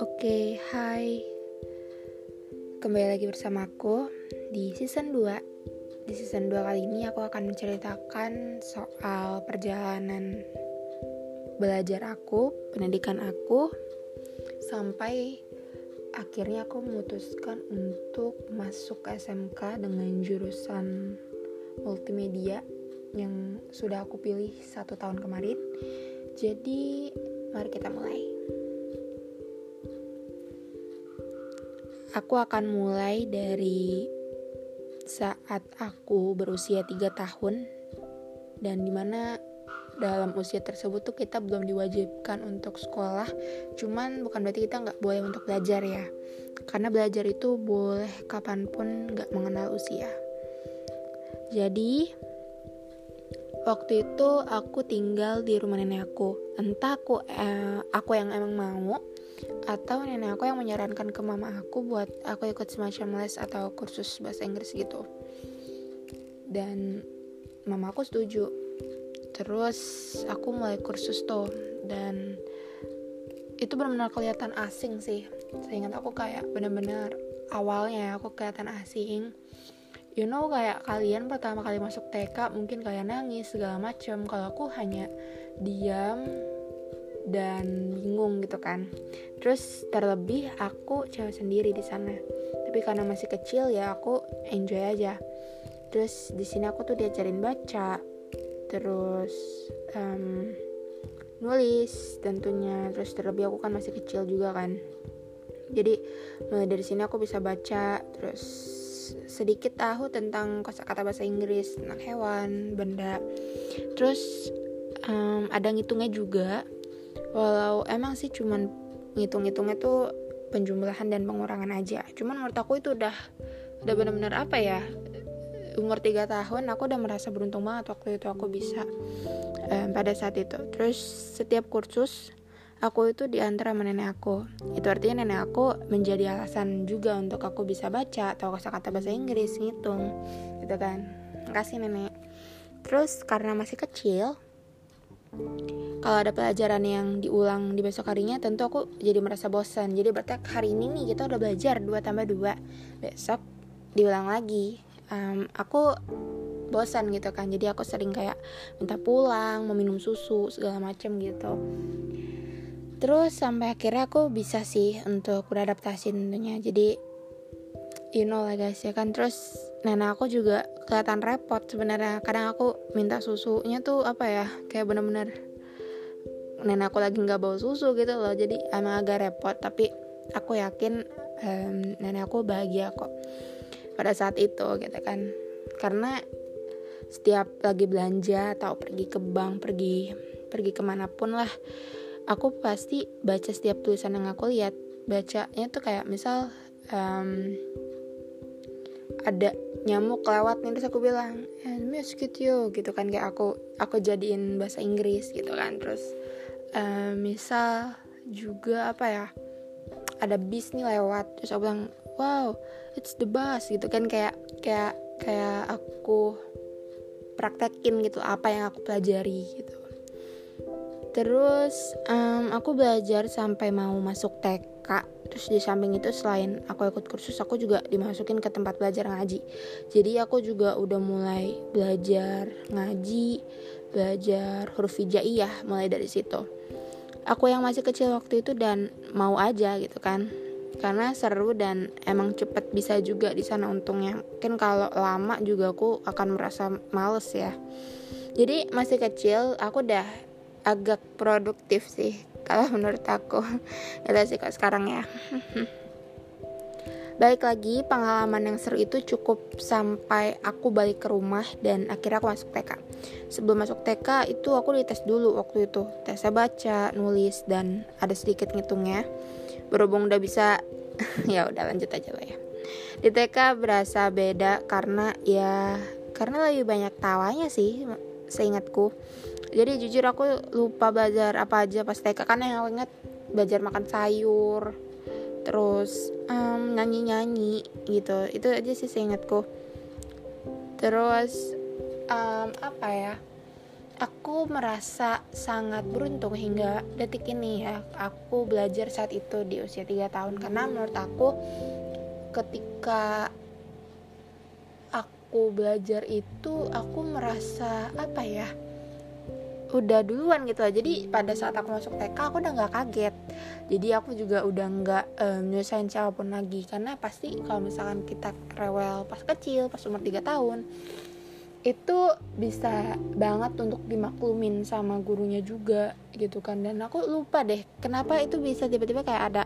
Oke, hai. Kembali lagi bersama aku di season 2. Di season 2 kali ini aku akan menceritakan soal perjalanan belajar aku, pendidikan aku sampai akhirnya aku memutuskan untuk masuk SMK dengan jurusan multimedia yang sudah aku pilih satu tahun kemarin. Jadi, mari kita mulai. Aku akan mulai dari saat aku berusia 3 tahun dan di mana dalam usia tersebut tuh kita belum diwajibkan untuk sekolah cuman bukan berarti kita nggak boleh untuk belajar ya karena belajar itu boleh kapan pun nggak mengenal usia jadi waktu itu aku tinggal di rumah nenek aku. Entah aku eh, aku yang emang mau atau nenek aku yang menyarankan ke mama aku buat aku ikut semacam les atau kursus bahasa Inggris gitu. Dan mama aku setuju. Terus aku mulai kursus tuh dan itu benar-benar kelihatan asing sih. Seingat aku kayak benar-benar awalnya aku kelihatan asing you know kayak kalian pertama kali masuk TK mungkin kayak nangis segala macem. Kalau aku hanya diam dan bingung gitu kan. Terus terlebih aku cewek sendiri di sana. Tapi karena masih kecil ya aku enjoy aja. Terus di sini aku tuh diajarin baca terus um, nulis tentunya. Terus terlebih aku kan masih kecil juga kan. Jadi mulai dari sini aku bisa baca terus sedikit tahu tentang kosakata bahasa Inggris tentang hewan benda. Terus um, ada ngitungnya juga. Walau emang sih cuman ngitung-ngitungnya tuh penjumlahan dan pengurangan aja. Cuman menurut aku itu udah udah bener-bener apa ya umur 3 tahun aku udah merasa beruntung banget waktu itu aku bisa um, pada saat itu. Terus setiap kursus aku itu diantar sama nenek aku. Itu artinya nenek aku menjadi alasan juga untuk aku bisa baca atau kosakata bahasa Inggris ngitung gitu kan. Kasih nenek. Terus karena masih kecil kalau ada pelajaran yang diulang di besok harinya tentu aku jadi merasa bosan. Jadi berarti hari ini nih kita udah belajar 2 tambah 2 besok diulang lagi. Um, aku bosan gitu kan. Jadi aku sering kayak minta pulang mau minum susu segala macem gitu terus sampai akhirnya aku bisa sih untuk beradaptasi tentunya. Jadi you know lah guys ya kan? Terus nenek aku juga kelihatan repot sebenarnya. Kadang aku minta susunya tuh apa ya kayak bener-bener nenek aku lagi nggak bawa susu gitu loh. Jadi emang agak repot tapi aku yakin um, nenek aku bahagia kok pada saat itu gitu kan. Karena setiap lagi belanja atau pergi ke bank pergi pergi ke mana pun lah aku pasti baca setiap tulisan yang aku lihat. Bacanya tuh kayak misal um, ada nyamuk lewat nih terus aku bilang eh, cute yo gitu kan kayak aku aku jadiin bahasa Inggris gitu kan. Terus uh, misal juga apa ya ada bis nih lewat terus aku bilang wow it's the bus gitu kan kayak kayak kayak aku praktekin gitu apa yang aku pelajari gitu terus um, aku belajar sampai mau masuk TK terus di samping itu selain aku ikut kursus aku juga dimasukin ke tempat belajar ngaji. Jadi aku juga udah mulai belajar ngaji belajar huruf hijaiyah mulai dari situ. Aku yang masih kecil waktu itu dan mau aja gitu kan. Karena seru dan emang cepet bisa juga di sana untungnya. Mungkin kalau lama juga aku akan merasa males ya. Jadi masih kecil aku udah agak produktif sih kalau menurut aku. Itu sih kok sekarang ya. Baik lagi pengalaman yang seru itu cukup sampai aku balik ke rumah dan akhirnya aku masuk TK Sebelum masuk TK itu aku dites dulu waktu itu. Tesnya baca, nulis, dan ada sedikit ngitungnya. Berhubung udah bisa, ya udah lanjut aja lah ya. Di TK berasa beda karena ya karena lebih banyak tawanya sih seingatku jadi jujur aku lupa belajar apa aja pas TK kan yang aku inget belajar makan sayur terus um, nyanyi nyanyi gitu. Itu aja sih seingatku. Terus um, apa ya aku merasa sangat beruntung hingga detik ini ya aku belajar saat itu di usia 3 tahun. Karena menurut aku ketika aku belajar itu aku merasa apa ya udah duluan gitu lah. Jadi pada saat aku masuk TK aku udah nggak kaget. Jadi aku juga udah nggak um, nyusahin siapa pun lagi. Karena pasti kalau misalkan kita rewel pas kecil pas umur 3 tahun itu bisa banget untuk dimaklumin sama gurunya juga gitu kan. Dan aku lupa deh kenapa itu bisa tiba-tiba kayak ada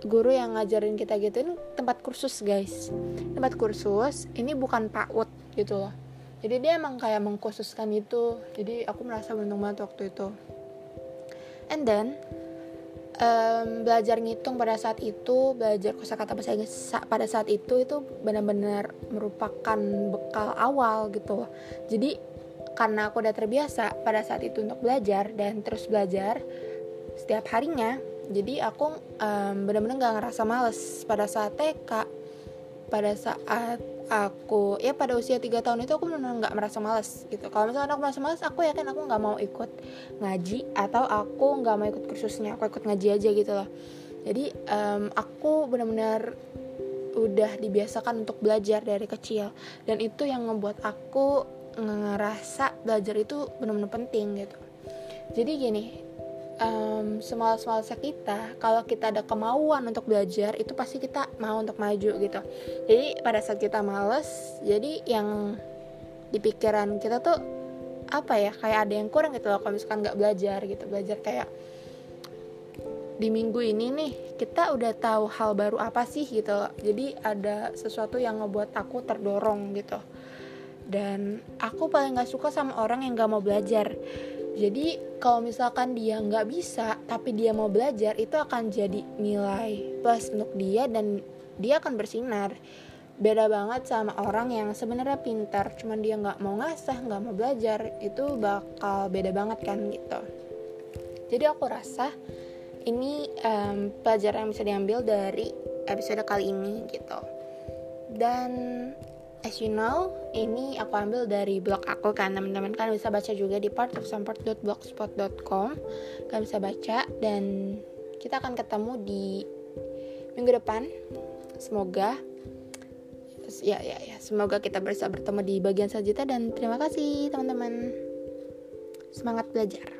guru yang ngajarin kita gitu ini tempat kursus guys. Tempat kursus ini bukan PAUD gitu loh jadi dia emang kayak mengkhususkan itu. Jadi aku merasa beruntung banget waktu itu. And then um, belajar ngitung pada saat itu belajar kosakata bahasa Inggris pada saat itu itu benar-benar merupakan bekal awal gitu. Jadi karena aku udah terbiasa pada saat itu untuk belajar dan terus belajar setiap harinya jadi aku um, benar-benar nggak ngerasa males pada saat TK pada saat aku ya pada usia 3 tahun itu aku benar nggak merasa malas gitu. Kalau misalnya aku merasa malas aku yakin aku nggak mau ikut ngaji atau aku nggak mau ikut kursusnya aku ikut ngaji aja gitu loh. Jadi um, aku benar-benar udah dibiasakan untuk belajar dari kecil. Dan itu yang membuat aku ngerasa belajar itu benar-benar penting gitu. Jadi gini um, semalas-malasnya kita kalau kita ada kemauan untuk belajar itu pasti kita mau untuk maju gitu. Jadi pada saat kita males jadi yang di pikiran kita tuh apa ya kayak ada yang kurang gitu loh kalau misalkan nggak belajar gitu. Belajar kayak di minggu ini nih kita udah tahu hal baru apa sih gitu loh. jadi ada sesuatu yang ngebuat aku terdorong gitu. Dan aku paling gak suka sama orang yang gak mau belajar jadi kalau misalkan dia nggak bisa tapi dia mau belajar itu akan jadi nilai plus untuk dia dan dia akan bersinar. Beda banget sama orang yang sebenarnya pintar cuman dia nggak mau ngasah nggak mau belajar itu bakal beda banget kan gitu. Jadi aku rasa ini um, pelajaran yang bisa diambil dari episode kali ini gitu. Dan as you know, ini aku ambil dari blog aku kan teman-teman. Kan bisa baca juga di partofsupport.blogspot.com kalian bisa baca dan kita akan ketemu di minggu depan. Semoga ya ya ya semoga kita bisa bertemu di bagian selanjutnya dan terima kasih teman-teman. Semangat belajar